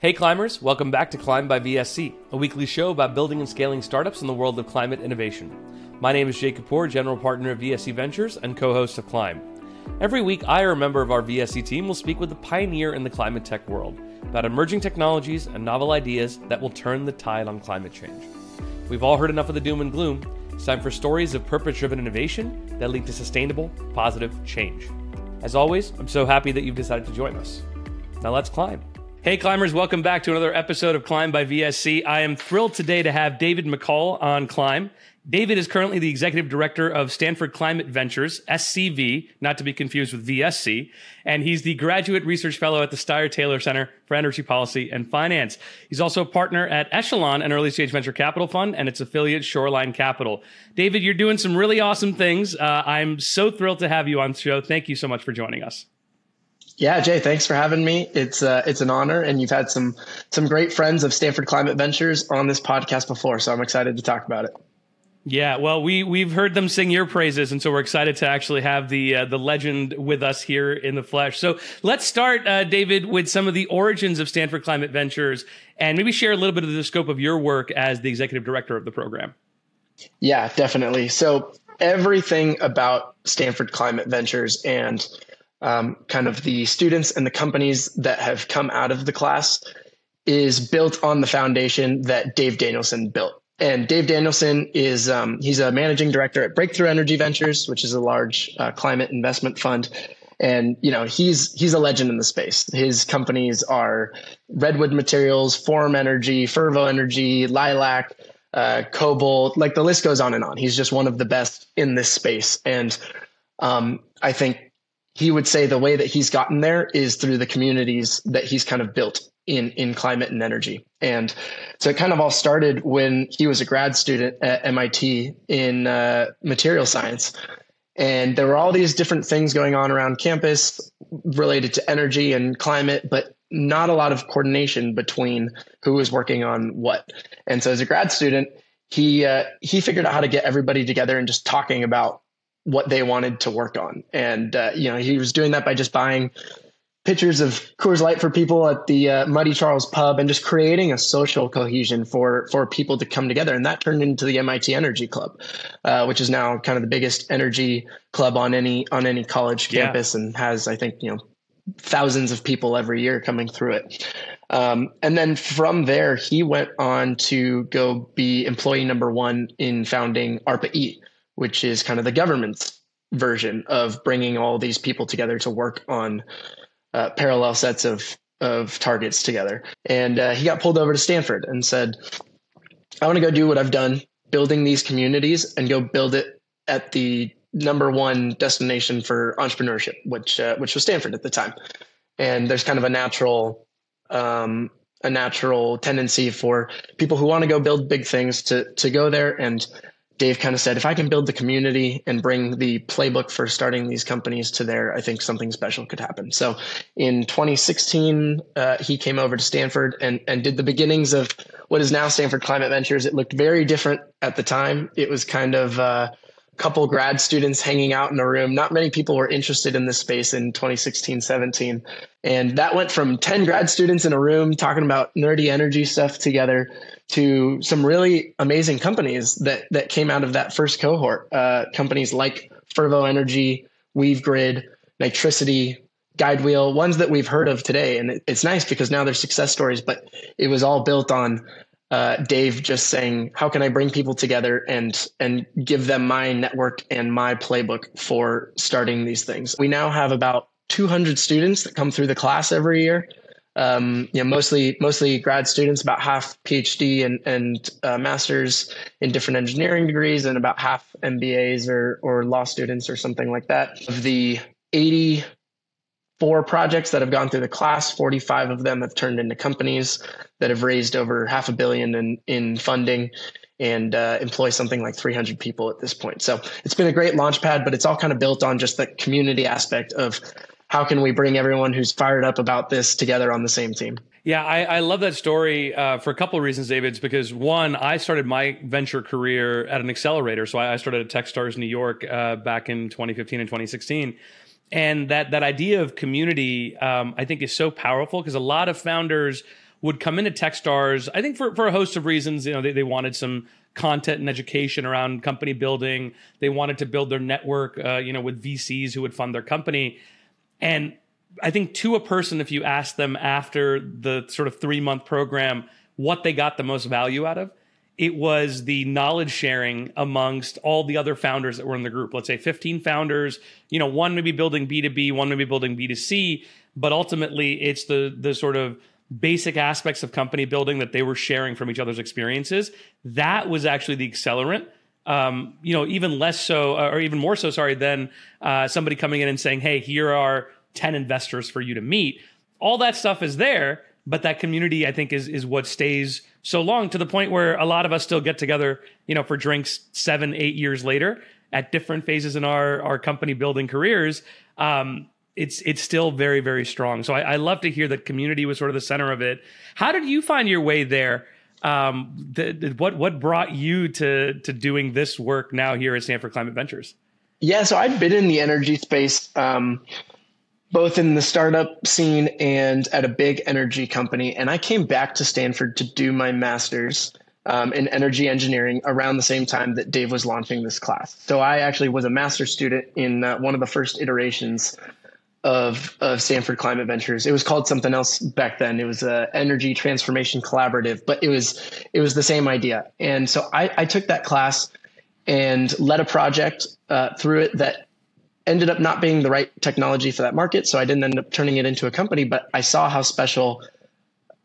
Hey climbers, welcome back to Climb by VSC, a weekly show about building and scaling startups in the world of climate innovation. My name is Jay Kapoor, general partner of VSC Ventures and co-host of Climb. Every week, I or a member of our VSC team will speak with a pioneer in the climate tech world about emerging technologies and novel ideas that will turn the tide on climate change. We've all heard enough of the doom and gloom. It's time for stories of purpose-driven innovation that lead to sustainable, positive change. As always, I'm so happy that you've decided to join us. Now let's climb. Hey, climbers, welcome back to another episode of Climb by VSC. I am thrilled today to have David McColl on Climb. David is currently the executive director of Stanford Climate Ventures, SCV, not to be confused with VSC, and he's the graduate research fellow at the Steyer Taylor Center for Energy Policy and Finance. He's also a partner at Echelon, an early stage venture capital fund, and its affiliate Shoreline Capital. David, you're doing some really awesome things. Uh, I'm so thrilled to have you on the show. Thank you so much for joining us. Yeah, Jay, thanks for having me. It's uh, it's an honor, and you've had some some great friends of Stanford Climate Ventures on this podcast before, so I'm excited to talk about it. Yeah, well, we we've heard them sing your praises, and so we're excited to actually have the uh, the legend with us here in the flesh. So let's start, uh, David, with some of the origins of Stanford Climate Ventures, and maybe share a little bit of the scope of your work as the executive director of the program. Yeah, definitely. So everything about Stanford Climate Ventures and um, kind of the students and the companies that have come out of the class is built on the foundation that Dave Danielson built. And Dave Danielson is um, he's a managing director at Breakthrough Energy Ventures, which is a large uh, climate investment fund. And you know he's he's a legend in the space. His companies are Redwood Materials, Form Energy, Fervo Energy, Lilac, uh, KoBold. Like the list goes on and on. He's just one of the best in this space. And um, I think he would say the way that he's gotten there is through the communities that he's kind of built in in climate and energy. And so it kind of all started when he was a grad student at MIT in uh, material science. And there were all these different things going on around campus related to energy and climate, but not a lot of coordination between who was working on what. And so as a grad student, he uh, he figured out how to get everybody together and just talking about what they wanted to work on. And, uh, you know, he was doing that by just buying pictures of Coors Light for people at the uh, Muddy Charles pub and just creating a social cohesion for, for people to come together. And that turned into the MIT Energy Club, uh, which is now kind of the biggest energy club on any, on any college campus yeah. and has, I think, you know, thousands of people every year coming through it. Um, and then from there, he went on to go be employee number one in founding ARPA-E, which is kind of the government's version of bringing all these people together to work on uh, parallel sets of of targets together. And uh, he got pulled over to Stanford and said, "I want to go do what I've done, building these communities, and go build it at the number one destination for entrepreneurship, which uh, which was Stanford at the time." And there's kind of a natural um, a natural tendency for people who want to go build big things to to go there and Dave kind of said, if I can build the community and bring the playbook for starting these companies to there, I think something special could happen. So in 2016, uh, he came over to Stanford and, and did the beginnings of what is now Stanford Climate Ventures. It looked very different at the time. It was kind of uh, couple grad students hanging out in a room. Not many people were interested in this space in 2016, 17. And that went from 10 grad students in a room talking about nerdy energy stuff together to some really amazing companies that, that came out of that first cohort. Uh, companies like Fervo Energy, WeaveGrid, Nitricity, Guidewheel, ones that we've heard of today. And it's nice because now they're success stories, but it was all built on uh, Dave just saying, "How can I bring people together and and give them my network and my playbook for starting these things?" We now have about 200 students that come through the class every year. Um, you know, mostly mostly grad students, about half PhD and and uh, masters in different engineering degrees, and about half MBAs or or law students or something like that. Of the 80 four projects that have gone through the class. 45 of them have turned into companies that have raised over half a billion in, in funding and uh, employ something like 300 people at this point. So it's been a great launch pad, but it's all kind of built on just the community aspect of how can we bring everyone who's fired up about this together on the same team. Yeah, I, I love that story uh, for a couple of reasons, David. It's because one, I started my venture career at an accelerator. So I, I started at TechStars New York uh, back in 2015 and 2016 and that that idea of community um, i think is so powerful because a lot of founders would come into Techstars, I think for, for a host of reasons, you know, they, they wanted some content and education around company building. They wanted to build their network, uh, you know, with VCs who would fund their company. And I think to a person, if you ask them after the sort of three month program what they got the most value out of, it was the knowledge sharing amongst all the other founders that were in the group. Let's say 15 founders, you know, one maybe building B2B, one maybe building B2C, but ultimately it's the the sort of basic aspects of company building that they were sharing from each other's experiences. That was actually the accelerant. Um, you know, even less so, uh, or even more so, sorry, than uh, somebody coming in and saying, "Hey, here are 10 investors for you to meet." All that stuff is there, but that community, I think, is is what stays so long to the point where a lot of us still get together, you know, for drinks seven, eight years later at different phases in our our company building careers. Um, it's it's still very very strong. So I, I, love to hear that community was sort of the center of it. How did you find your way there? Um, the, the, what what brought you to to doing this work now here at Stanford Climate Ventures? Yeah, so I've been in the energy space, um, both in the startup scene and at a big energy company, and I came back to Stanford to do my master's. Um, in energy engineering around the same time that Dave was launching this class. So I actually was a master's student in uh, one of the first iterations of of Stanford Climate Ventures. It was called something else back then. It was a Energy Transformation Collaborative, but it was it was the same idea. And so I, I took that class and led a project uh, through it that ended up not being the right technology for that market. So I didn't end up turning it into a company, but I saw how special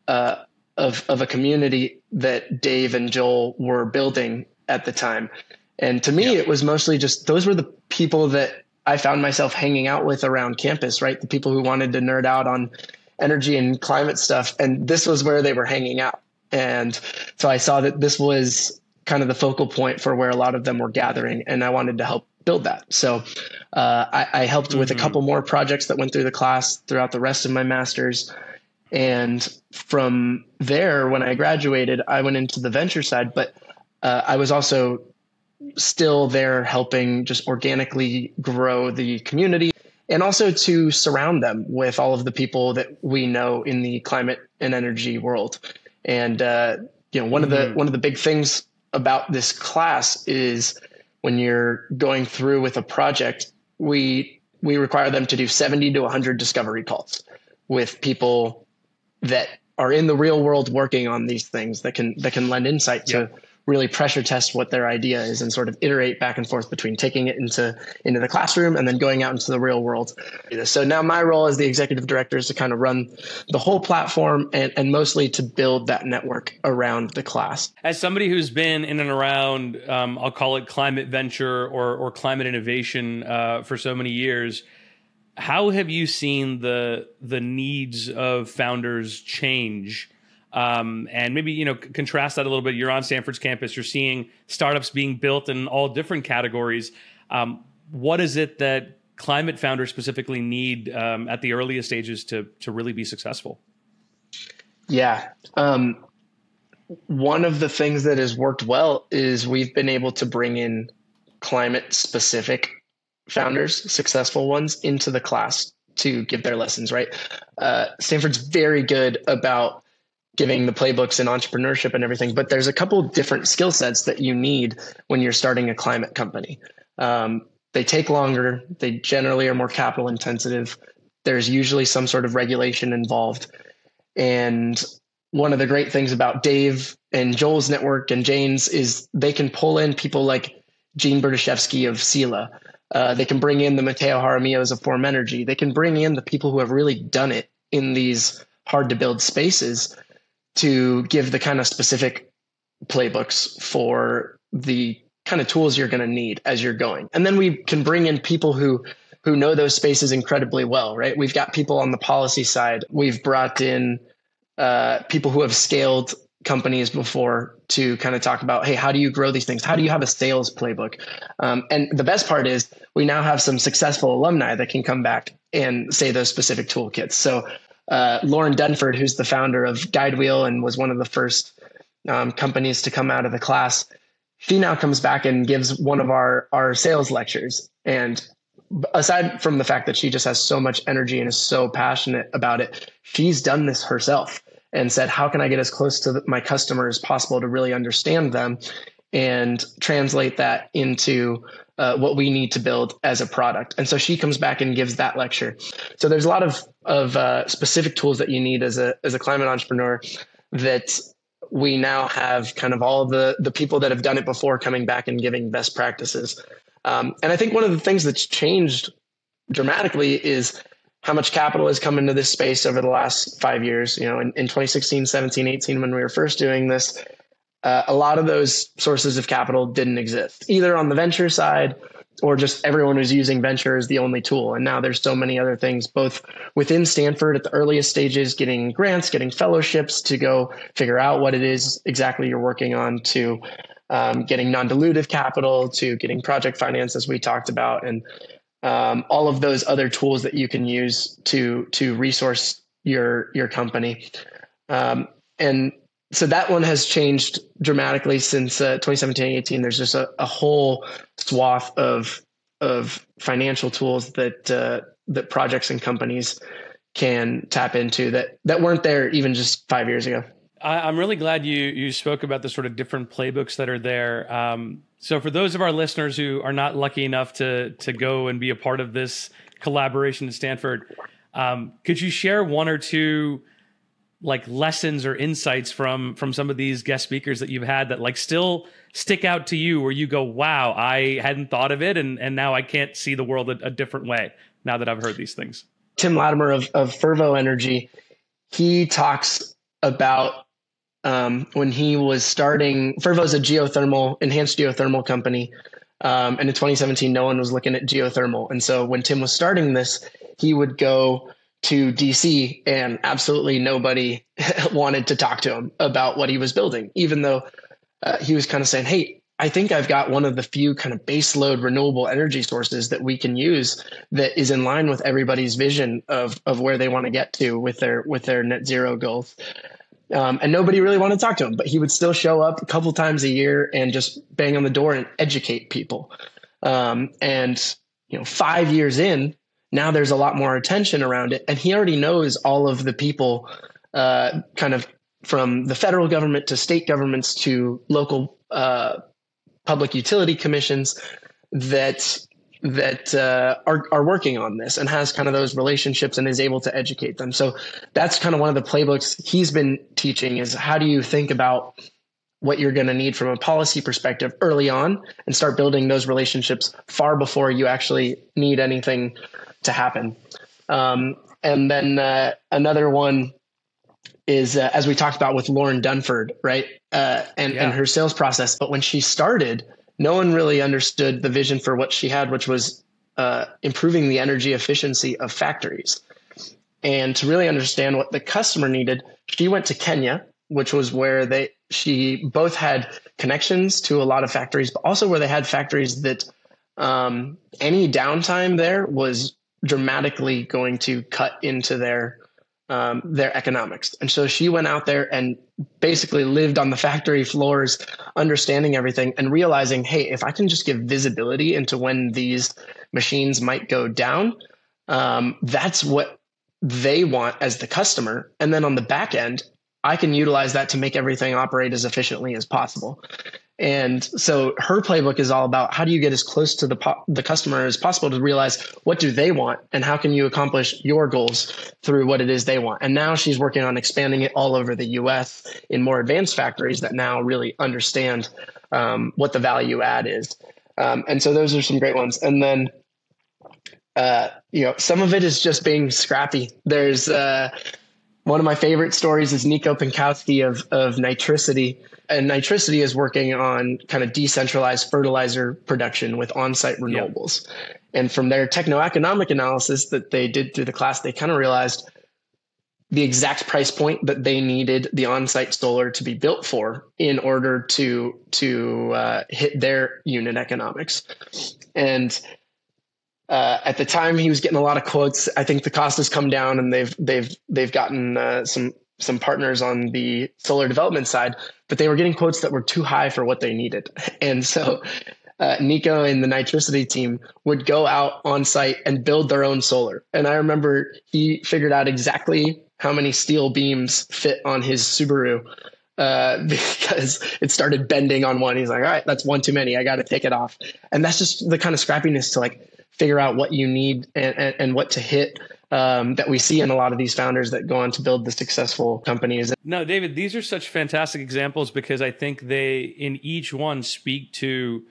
uh, of of a community that Dave and Joel were building at the time. And to me, yeah. it was mostly just those were the people that I found myself hanging out with around campus, right? The people who wanted to nerd out on energy and climate stuff. And this was where they were hanging out. And so I saw that this was kind of the focal point for where a lot of them were gathering. And I wanted to help build that. So uh, I, I, helped mm-hmm. with a mm-hmm. couple more projects that went through the class throughout the rest of my master's. And from there, when I graduated, I went into the venture side, but uh, I was also still there helping just organically grow the community and also to surround them with all of the people that we know in the climate and energy world. And uh, you know, one mm-hmm. of the mm-hmm. one of the big things about this class is when you're going through with a project, we we require them to do 70 to 100 discovery calls with people that are in the real world working on these things that can that can lend insight to really pressure test what their idea is and sort of iterate back and forth between taking it into into the classroom and then going out into the real world. So now my role as the executive director is to kind of run the whole platform and, and mostly to build that network around the class. As somebody who's been in and around, um, I'll call it climate venture or or climate innovation uh, for so many years. How have you seen the the needs of founders change um, and maybe you know contrast that a little bit. You're on Stanford's campus. You're seeing startups being built in all different categories. Um, what is it that climate founders specifically need um, at the earliest stages to to really be successful? Yeah. Um, one of the things that has worked well is we've been able to bring in climate specific founders, successful ones, into the class to give their lessons, right? Uh, Stanford's very good about giving the playbooks and entrepreneurship and everything, but there's a couple different skill sets that you need when you're starting a climate company. Um, they take longer. They generally are more capital intensive. There's usually some sort of regulation involved. And one of the great things about Dave and Joel's network and Jane's is they can pull in people like Gene Berdichevsky of Sila. Uh, they can bring in the Mateo Jaramillos of Form Energy. They can bring in the people who have really done it in these hard to build spaces to give the kind of specific playbooks for the kind of tools you're going to need as you're going. And then we can bring in people who who know those spaces incredibly well, right? We've got people on the policy side. We've brought in uh, people who have scaled companies before to kind of talk about, hey, how do you grow these things? How do you have a sales playbook? Um, and the best part is we now have some successful alumni that can come back and say those specific toolkits. So uh, Lauren Dunford, who's the founder of Guidewheel and was one of the first um, companies to come out of the class, she now comes back and gives one of our our sales lectures. And aside from the fact that she just has so much energy and is so passionate about it, she's done this herself. and said, how can I get as close to my customer as possible to really understand them and translate that into uh, what we need to build as a product. And so she comes back and gives that lecture. So there's a lot of of uh, specific tools that you need as a as a climate entrepreneur that we now have kind of all the the people that have done it before coming back and giving best practices. Um, and I think one of the things that's changed dramatically is how much capital has come into this space over the last five years. You know, in, in 2016, 17, 18, when we were first doing this, uh, a lot of those sources of capital didn't exist, either on the venture side or just everyone was using venture as the only tool. And now there's so many other things, both within Stanford at the earliest stages, getting grants, getting fellowships to go figure out what it is exactly you're working on, to um, getting non dilutive capital, to getting project finance, as we talked about, and um, all of those other tools that you can use to to resource your your company. Um, and so that one has changed dramatically since uh, 2017 18 there's just a, a, whole swath of of financial tools that uh, that projects and companies can tap into that that weren't there even just five years ago I, am really glad you you spoke about the sort of different playbooks that are there. Um, so for those of our listeners who are not lucky enough to to go and be a part of this collaboration at Stanford, um, could you share one or two like lessons or insights from from some of these guest speakers that you've had that like still stick out to you where you go wow i hadn't thought of it and and now i can't see the world a, a different way now that i've heard these things. Tim latimer of, of fervo energy he talks about um, when he was starting fervo's a geothermal enhanced geothermal company um, and in 2017 no one was looking at geothermal. And so when tim was starting this he would go to DC, and absolutely nobody wanted to talk to him about what he was building, even though uh, he was kind of saying, Hey, I think I've got one of the few kind of baseload renewable energy sources that we can use that is in line with everybody's vision of, of where they want to get to with their with their net zero goals. Um, and nobody really wanted to talk to him, but he would still show up a couple times a year and just bang on the door and educate people. Um, and you know, five years in, now there's a lot more attention around it and he already knows all of the people uh, kind of from the federal government to state governments to local uh, public utility commissions that that uh, are are working on this and has kind of those relationships and is able to educate them. So that's kind of one of the playbooks he's been teaching is how do you think about what you're going to need from a policy perspective early on and start building those relationships far before you actually need anything to happen. Um, and then uh, another one is uh, as we talked about with Lauren Dunford, right? Uh, and yeah. and her sales process. But when she started, no one really understood the vision for what she had, which was uh, improving the energy efficiency of factories. And to really understand what the customer needed, she went to Kenya, which was where they she both had connections to a lot of factories, but also where they had factories that um, any downtime there was dramatically going to cut into their um, their economics. And so she went out there and basically lived on the factory floors, understanding everything and realizing, hey, if I can just give visibility into when these machines might go down, um, that's what they want as the customer. And then on the back end, I can utilize that to make everything operate as efficiently as possible. And so her playbook is all about how do you get as close to the po- the customer as possible to realize what do they want and how can you accomplish your goals through what it is they want. And now she's working on expanding it all over the U.S. in more advanced factories that now really understand um, what the value add is. Um, and so those are some great ones. And then uh, you know, some of it is just being scrappy. There's uh, one of my favorite stories is Nico Pinkowski of of Nitricity and Nitricity is working on kind of decentralized fertilizer production with on-site renewables. Yep. And from their techno-economic analysis that they did through the class, they kind of realized the exact price point that they needed the on-site solar to be built for in order to to uh, hit their unit economics. And uh, at the time, he was getting a lot of quotes. I think the cost has come down, and they've they've they've gotten uh, some some partners on the solar development side, but they were getting quotes that were too high for what they needed. And so uh, Nico and the Nitricity team would go out on site and build their own solar. And I remember he figured out exactly how many steel beams fit on his Subaru uh, because it started bending on one. He's like, all right, that's one too many. I got to take it off. And that's just the kind of scrappiness to like figure out what you need and, and, and what to hit. Um, that we see in a lot of these founders that go on to build the successful companies. No, David, these are such fantastic examples because I think they, in each one, speak to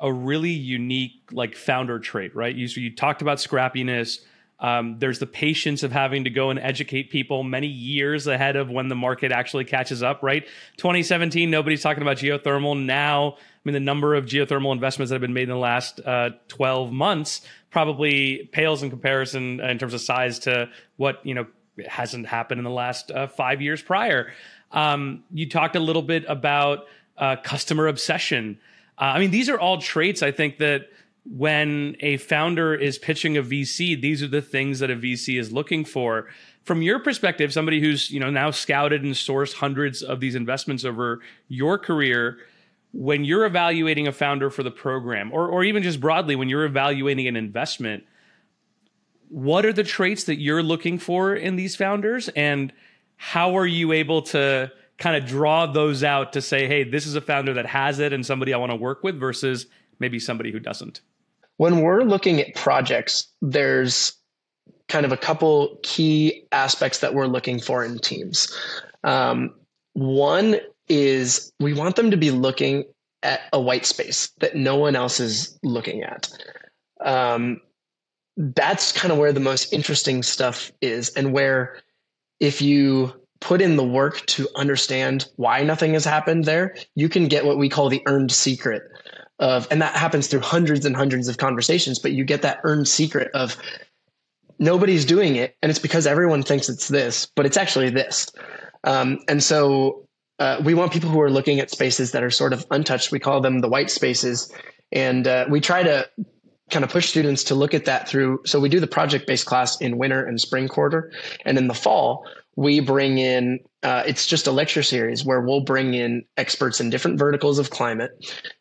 a really unique like founder trait, right? You, you talked about scrappiness. Um, there's the patience of having to go and educate people many years ahead of when the market actually catches up, right? 2017, nobody's talking about geothermal. Now, I mean, the number of geothermal investments that have been made in the last uh, 12 months probably pales in comparison in terms of size to what, you know, hasn't happened in the last uh, five years prior. Um, you talked a little bit about uh, customer obsession. Uh, I mean, these are all traits I think that when a founder is pitching a VC, these are the things that a VC is looking for. From your perspective, somebody who's you know now scouted and sourced hundreds of these investments over your career, when you're evaluating a founder for the program, or or even just broadly when you're evaluating an investment, what are the traits that you're looking for in these founders, and how are you able to kind of draw those out to say, hey, this is a founder that has it and somebody I want to work with versus maybe somebody who doesn't? When we're looking at projects, there's kind of a couple key aspects that we're looking for in teams. Um, one is we want them to be looking at a white space that no one else is looking at. Um, that's kind of where the most interesting stuff is, and where if you put in the work to understand why nothing has happened there, you can get what we call the earned secret of, and that happens through hundreds and hundreds of conversations, but you get that earned secret of nobody's doing it. And it's because everyone thinks it's this, but it's actually this. Um, and so uh, we want people who are looking at spaces that are sort of untouched. We call them the white spaces. And uh, we try to kind of push students to look at that through. So we do the project based class in winter and spring quarter. And in the fall, we bring in uh, it's just a lecture series where we'll bring in experts in different verticals of climate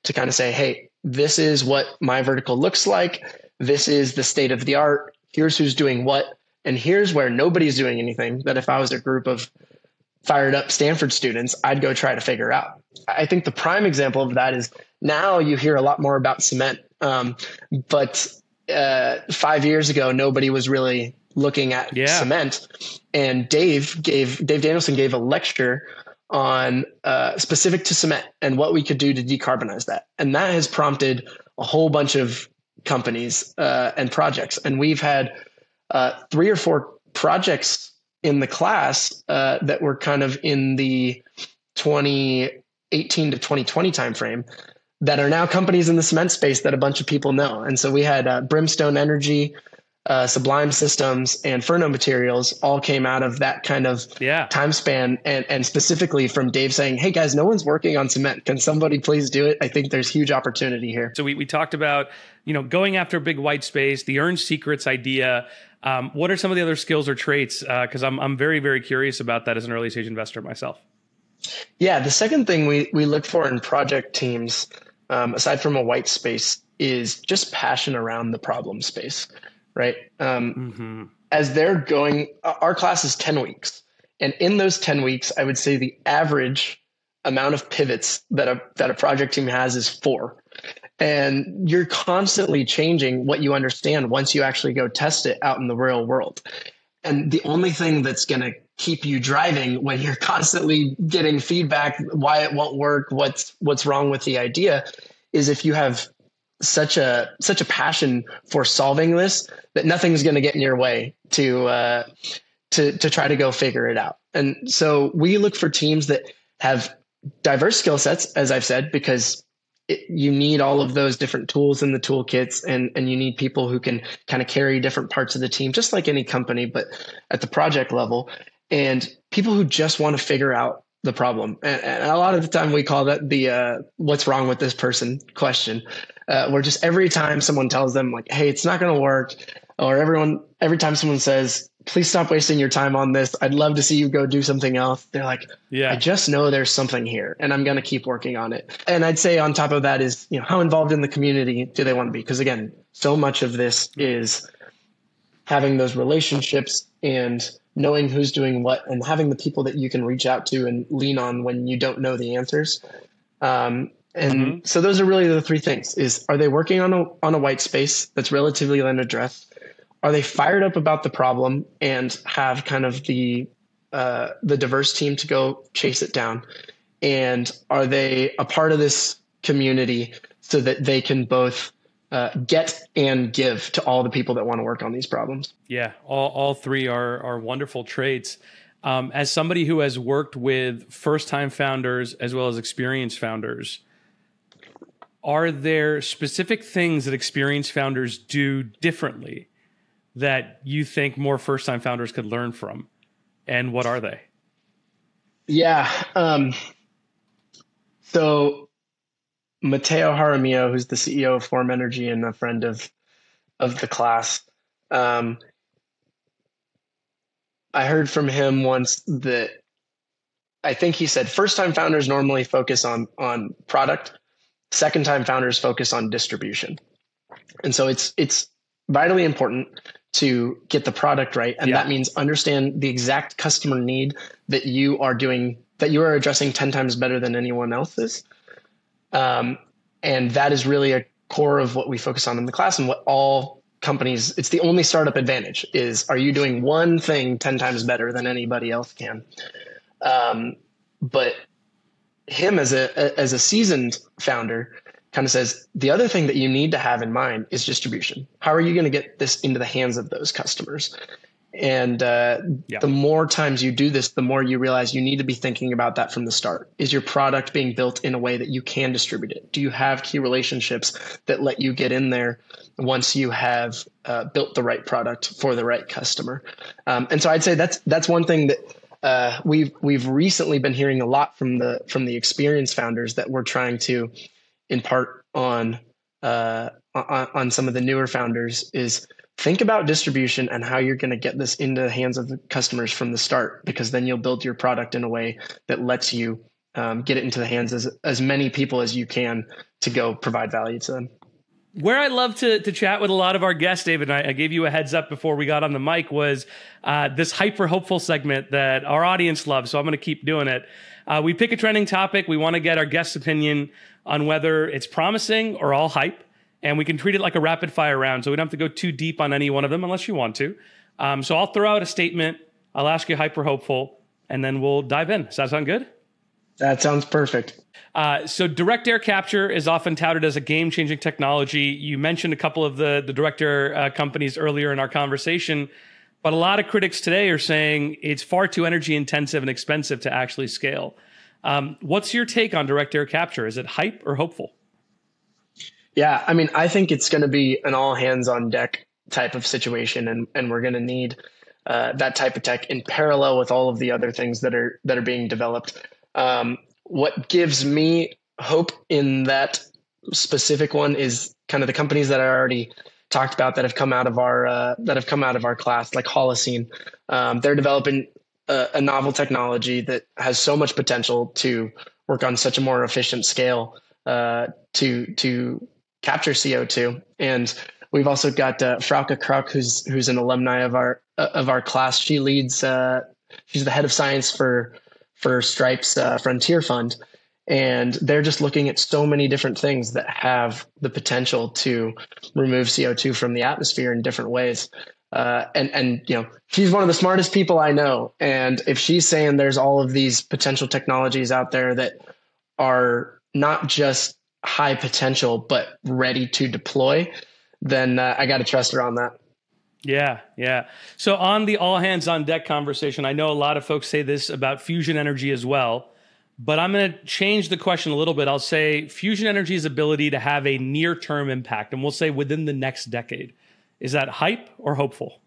to kind of say hey this is what my vertical looks like this is the state of the art here's who's doing what and here's where nobody's doing anything that if i was a group of fired up stanford students i'd go try to figure out i think the prime example of that is now you hear a lot more about cement um, but uh, five years ago nobody was really looking at yeah. cement. And Dave gave Dave Danielson gave a lecture on uh, specific to cement and what we could do to decarbonize that. And that has prompted a whole bunch of companies uh, and projects. And we've had uh, three or four projects in the class uh, that were kind of in the 2018 to 2020 timeframe that are now companies in the cement space that a bunch of people know. And so we had uh, Brimstone Energy, uh, Sublime Systems and Furno Materials all came out of that kind of yeah. time span, and and specifically from Dave saying, "Hey guys, no one's working on cement. Can somebody please do it?" I think there's huge opportunity here. So we we talked about you know going after a big white space, the earned secrets idea. Um, what are some of the other skills or traits? Because uh, I'm I'm very very curious about that as an early stage investor myself. Yeah, the second thing we we look for in project teams, um, aside from a white space, is just passion around the problem space right? Um, mm-hmm. As they're going, our class is 10 weeks. And in those 10 weeks, I would say the average amount of pivots that a, that a project team has is four. And you're constantly changing what you understand once you actually go test it out in the real world. And the only thing that's going to keep you driving when you're constantly getting feedback why it won't work, what's what's wrong with the idea is if you have such a such a passion for solving this that nothing's going to get in your way to uh, to to try to go figure it out. And so we look for teams that have diverse skill sets, as I've said, because it, you need all of those different tools in the toolkits, and and you need people who can kind of carry different parts of the team, just like any company, but at the project level, and people who just want to figure out the problem. And, and, a lot of the time we call that the uh, what's wrong with this person question, uh, where just every time someone tells them like, hey, it's not going to work, or everyone every time someone says, please stop wasting your time on this. I'd love to see you go do something else. They're like, yeah, I just know there's something here and I'm going to keep working on it. And I'd say on top of that is, you know, how involved in the community do they want to be? Because again, so much of this is having those relationships and knowing who's doing what and having the people that you can reach out to and lean on when you don't know the answers. Um, and mm-hmm. so those are really the three things is are they working on a on a white space that's relatively unaddressed? Are they fired up about the problem and have kind of the uh, the diverse team to go chase it down? And are they a part of this community so that they can both uh, get and give to all the people that want to work on these problems. Yeah, all, all three are are wonderful traits. Um, as somebody who has worked with first time founders as well as experienced founders, are there specific things that experienced founders do differently that you think more first time founders could learn from? And what are they? Yeah. Um, so Mateo Jaramillo, who's the CEO of Form Energy and a friend of of the class, um, I heard from him once that I think he said first time founders normally focus on on product, second time founders focus on distribution, and so it's it's vitally important to get the product right, and yeah. that means understand the exact customer need that you are doing that you are addressing ten times better than anyone else is um, and that is really a core of what we focus on in the class and what all companies it's the only startup advantage is are you doing one thing 10 times better than anybody else can? Um, but him as a as a seasoned founder kind of says the other thing that you need to have in mind is distribution how are you going to get this into the hands of those customers and uh, yeah. the more times you do this, the more you realize you need to be thinking about that from the start. Is your product being built in a way that you can distribute it? Do you have key relationships that let you get in there once you have uh, built the right product for the right customer? Um, and so I'd say that's that's one thing that uh, we've we've recently been hearing a lot from the from the experienced founders that we're trying to impart on uh, on, on some of the newer founders is think about distribution and how you're going to get this into the hands of the customers from the start because then you'll build your product in a way that lets you um, get it into the hands as as many people as you can to go provide value to them where I love to, to chat with a lot of our guests, David, I, I, gave you a heads up before we got on the mic, was uh, this hyper hopeful segment that our audience loves. So I'm going to keep doing it. Uh, we pick a trending topic. We want to get our guest's opinion on whether it's promising or all hype and we can treat it like a rapid fire round. So we don't have to go too deep on any one of them unless you want to. Um, so I'll throw out a statement. I'll ask you hyper hopeful, and then we'll dive in. Does that sound good? That sounds perfect. Uh, so direct air capture is often touted as a game changing technology. You mentioned a couple of the, the direct air uh, companies earlier in our conversation, but a lot of critics today are saying it's far too energy intensive and expensive to actually scale. Um, what's your take on direct air capture? Is it hype or hopeful? Yeah, I mean, I think it's going to be an all hands on deck type of situation, and and we're going to need uh, that type of tech in parallel with all of the other things that are that are being developed. Um, what gives me hope in that specific one is kind of the companies that I already talked about that have come out of our uh, that have come out of our class, like Holocene. Um, they're developing a, novel technology that has so much potential to work on such a more efficient scale uh, to to capture CO2. And we've also got uh, Frauke Kracke, who's who's an alumni of our of our class. She leads. Uh, she's the head of science for for Stripe's uh, Frontier Fund, and they're just looking at so many different things that have the potential to remove CO2 from the atmosphere in different ways. Uh, and and you know she's one of the smartest people I know, and if she's saying there's all of these potential technologies out there that are not just high potential but ready to deploy, then uh, I got to trust her on that. Yeah, yeah. So on the all hands on deck conversation, I know a lot of folks say this about fusion energy as well, but I'm going to change the question a little bit. I'll say fusion energy's ability to have a near term impact, and we'll say within the next decade. Is that hype or hopeful?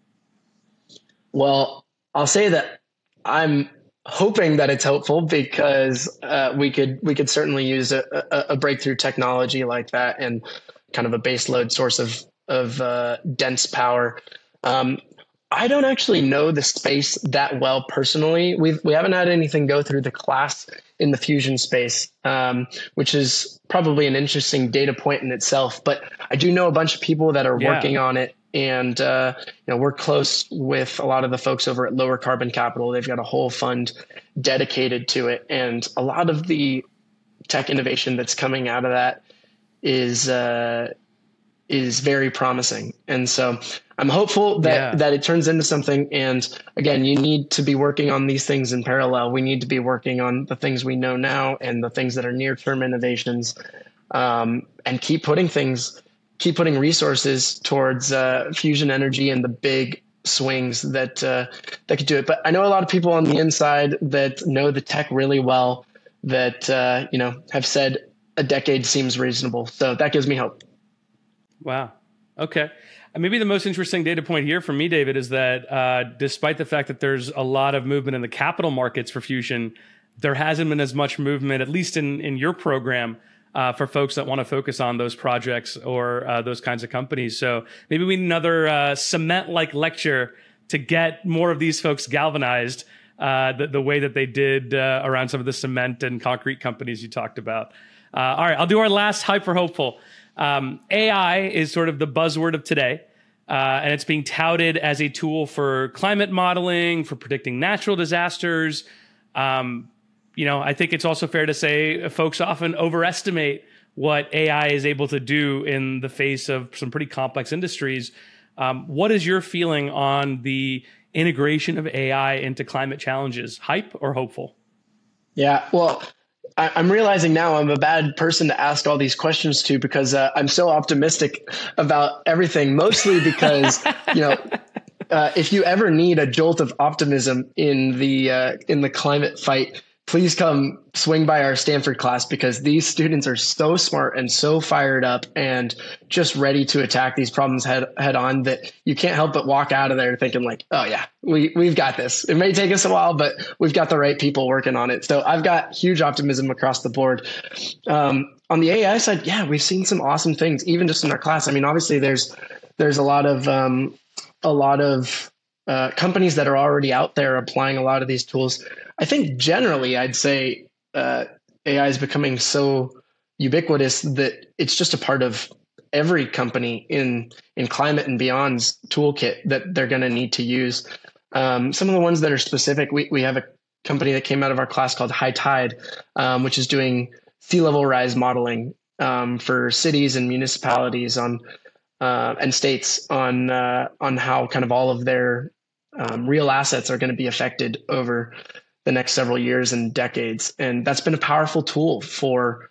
Well, I'll say that I'm hoping that it's helpful because uh, we could we could certainly use a, a, a, breakthrough technology like that and kind of a baseload source of of uh, dense power. Um, I don't actually know the space that well personally. We've we haven't had anything go through the class in the fusion space, um, which is probably an interesting data point in itself. But I do know a bunch of people that are yeah. working on it and uh, you know we're close with a lot of the folks over at Lower Carbon Capital. They've got a whole fund dedicated to it, and a lot of the tech innovation that's coming out of that is uh, is very promising. And so I'm hopeful that yeah. that it turns into something. And again, you need to be working on these things in parallel. We need to be working on the things we know now and the things that are near term innovations, um, and keep putting things, keep putting resources towards uh, fusion energy and the big swings that uh, that could do it. But I know a lot of people on the inside that know the tech really well that uh, you know have said a decade seems reasonable. So that gives me hope. Wow. Okay. Maybe the most interesting data point here for me, David, is that uh, despite the fact that there's a lot of movement in the capital markets for fusion, there hasn't been as much movement, at least in, in your program, uh, for folks that want to focus on those projects or uh, those kinds of companies. So maybe we need another uh, cement like lecture to get more of these folks galvanized uh, the, the, way that they did uh, around some of the cement and concrete companies you talked about. all right, I'll do our last hyper hopeful. Um, AI is sort of the buzzword of today. Uh, and it's being touted as a tool for climate modeling, for predicting natural disasters. Um, you know, I think it's also fair to say folks often overestimate what AI is able to do in the face of some pretty complex industries. Um, what is your feeling on the integration of AI into climate challenges? Hype or hopeful? Yeah, well, I, am realizing now I'm a bad person to ask all these questions to because uh, I'm so optimistic about everything. Mostly because you know, uh, if you ever need a jolt of optimism in the uh, in the climate fight, please come swing by our Stanford class because these students are so smart and so fired up and just ready to attack these problems head head on that you can't help but walk out of there thinking like, oh yeah, we we've got this. It may take us a while, but we've got the right people working on it. So I've got huge optimism across the board. Um, on the AI side, yeah, we've seen some awesome things, even just in our class. I mean, obviously there's there's a lot of um, a lot of uh, companies that are already out there applying a lot of these tools. I think generally, I'd say uh, AI is becoming so ubiquitous that it's just a part of every company in in climate and beyond's toolkit that they're going to need to use. Um, some of the ones that are specific, we we have a company that came out of our class called High Tide, um, which is doing sea level rise modeling um, for cities and municipalities on uh, and states on uh, on how kind of all of their um, real assets are going to be affected over the next several years and decades. And that's been a powerful tool for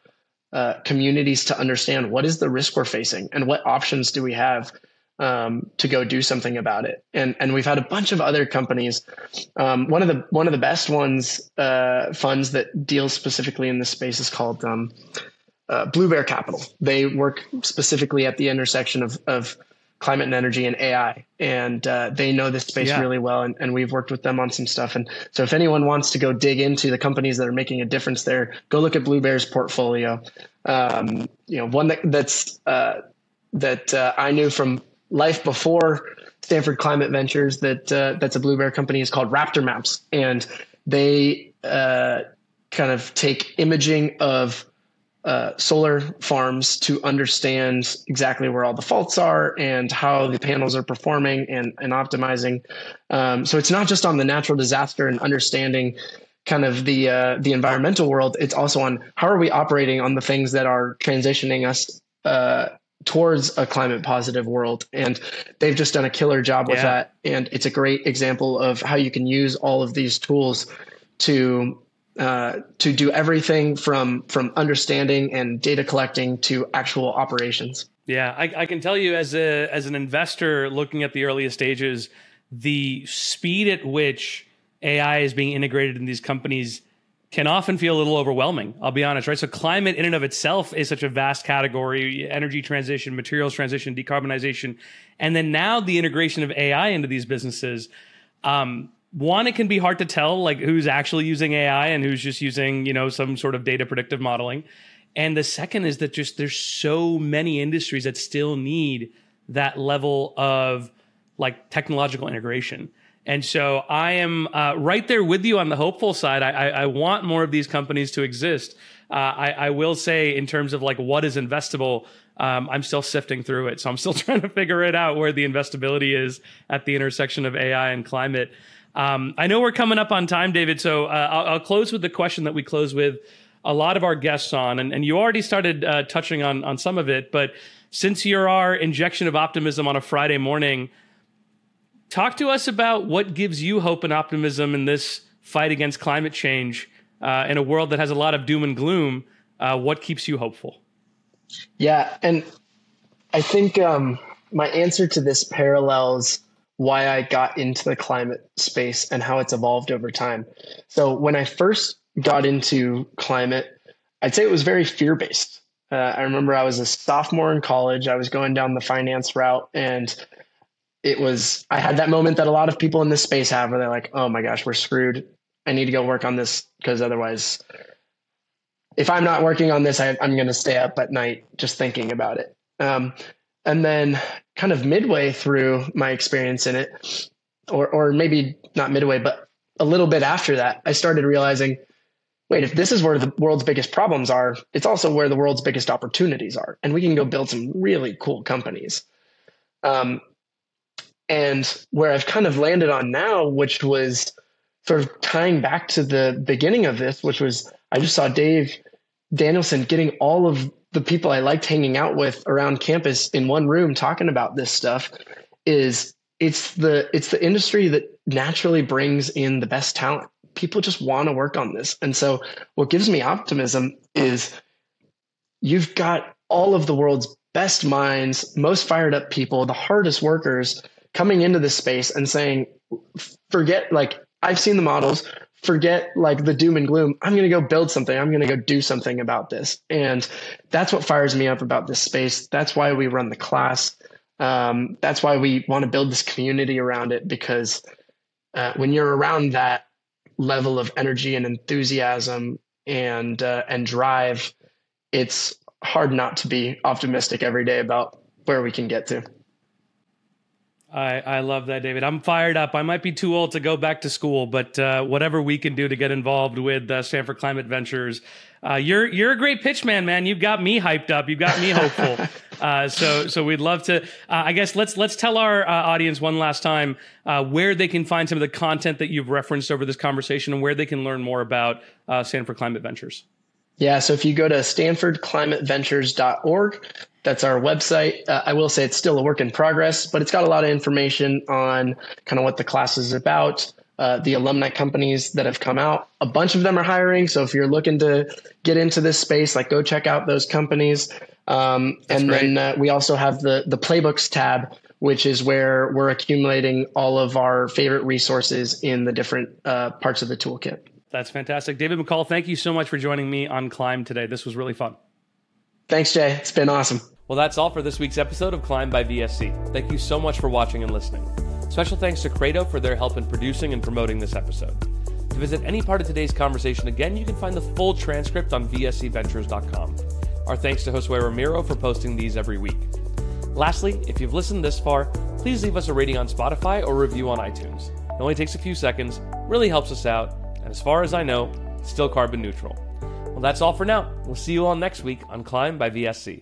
uh, communities to understand what is the risk we're facing and what options do we have um, to go do something about it. And and we've had a bunch of other companies. Um, one of the one of the best ones uh, funds that deals specifically in this space is called um, uh, Blue Bear Capital. They work specifically at the intersection of, of climate and energy and AI, and uh, they know this space yeah. really well. And, and, we've worked with them on some stuff. And so, if anyone wants to go dig into the companies that are making a difference there, go look at Blue Bear's portfolio. Um, you know, one that, that's uh, that uh, I knew from life before Stanford Climate Ventures that uh, that's a Blue Bear company is called Raptor Maps, and they uh, kind of take imaging of uh, solar farms to understand exactly where all the faults are and how the panels are performing and, and optimizing. Um, so it's not just on the natural disaster and understanding kind of the uh, the environmental world. It's also on how are we operating on the things that are transitioning us uh, towards a climate positive world. And they've just done a killer job with yeah. that. And it's a great example of how you can use all of these tools to uh, to do everything from from understanding and data collecting to actual operations. Yeah, I, I, can tell you as a as an investor looking at the earliest stages, the speed at which AI is being integrated in these companies can often feel a little overwhelming. I'll be honest, right? So climate in and of itself is such a vast category: energy transition, materials transition, decarbonization, and then now the integration of AI into these businesses. Um, one, it can be hard to tell like who's actually using AI and who's just using, you know, some sort of data predictive modeling. And the second is that just there's so many industries that still need that level of like technological integration. And so I am uh, right there with you on the hopeful side. I, I, I want more of these companies to exist. Uh, I, I, will say, in terms of like what is investable, um, I'm still sifting through it. So I'm still trying to figure it out where the investability is at the intersection of AI and climate. Um, I know we're coming up on time, David. So uh, I'll, I'll, close with the question that we close with a lot of our guests on, and, and you already started uh, touching on on some of it. But since you're our injection of optimism on a Friday morning, talk to us about what gives you hope and optimism in this fight against climate change uh, in a world that has a lot of doom and gloom. Uh, what keeps you hopeful? Yeah, and I think um, my answer to this parallels why I got into the climate space and how it's evolved over time. So when I first got into climate, I'd say it was very fear based. Uh, I remember I was a sophomore in college. I was going down the finance route, and it was I had that moment that a lot of people in this space have, where they're like, "Oh my gosh, we're screwed. I need to go work on this because otherwise, if I'm not working on this, I, am going to stay up at night just thinking about it." Um, and then, kind of midway through my experience in it, or or maybe not midway, but a little bit after that, I started realizing wait, if this is where the world's biggest problems are, it's also where the world's biggest opportunities are. And we can go build some really cool companies. Um, and where I've kind of landed on now, which was sort of tying back to the beginning of this, which was I just saw Dave Danielson getting all of the people I liked hanging out with around campus in one room talking about this stuff is it's the it's the industry that naturally brings in the best talent people just want to work on this. And so what gives me optimism is you've got all of the world's best minds, most fired up people, the hardest workers coming into this space and saying, forget like I've seen the models, forget like the doom and gloom. I'm going to go build something. I'm going to go do something about this. And that's what fires me up about this space. That's why we run the class. Um, that's why we want to build this community around it because uh, when you're around that, level of energy and enthusiasm and uh, and drive, it's hard not to be optimistic every day about where we can get to. I, I love that, David. I'm fired up. I might be too old to go back to school, but uh, whatever we can do to get involved with uh, Stanford Climate Ventures, uh, you're you're a great pitch man, man. You've got me hyped up. You've got me hopeful. Uh, so so we'd love to. Uh, I guess let's let's tell our uh, audience one last time where they can find some of the content that you've referenced over this conversation and where they can learn more about Stanford Climate Ventures. Yeah, so if you go to stanfordclimateventures.org, that's our website. Uh, I will say it's still a work in progress, but it's got a lot of information on kind of what the class is about, uh, the alumni companies that have come out. A bunch of them are hiring. So if you're looking to get into this space, like go check out those companies. Um, and great. then uh, we also have the the playbooks tab, which is where we're accumulating all of our favorite resources in the different uh, parts of the toolkit. That's fantastic. David McColl, thank you so much for joining me on Climb today. This was really fun. Thanks, Jay. It's been awesome. Well, that's all for this week's episode of Climb by VSC. Thank you so much for watching and listening. Special thanks to Credo for their help in producing and promoting this episode. To visit any part of today's conversation again, you can find the full transcript on vscventures.com. Our thanks to Josue Ramiro for posting these every week. Lastly, if you've listened this far, please leave us a rating on Spotify or review on iTunes. It only takes a few seconds, really helps us out, and as far as I know, still carbon neutral. Well, that's all for now. We'll see you all next week on Climb by VSC.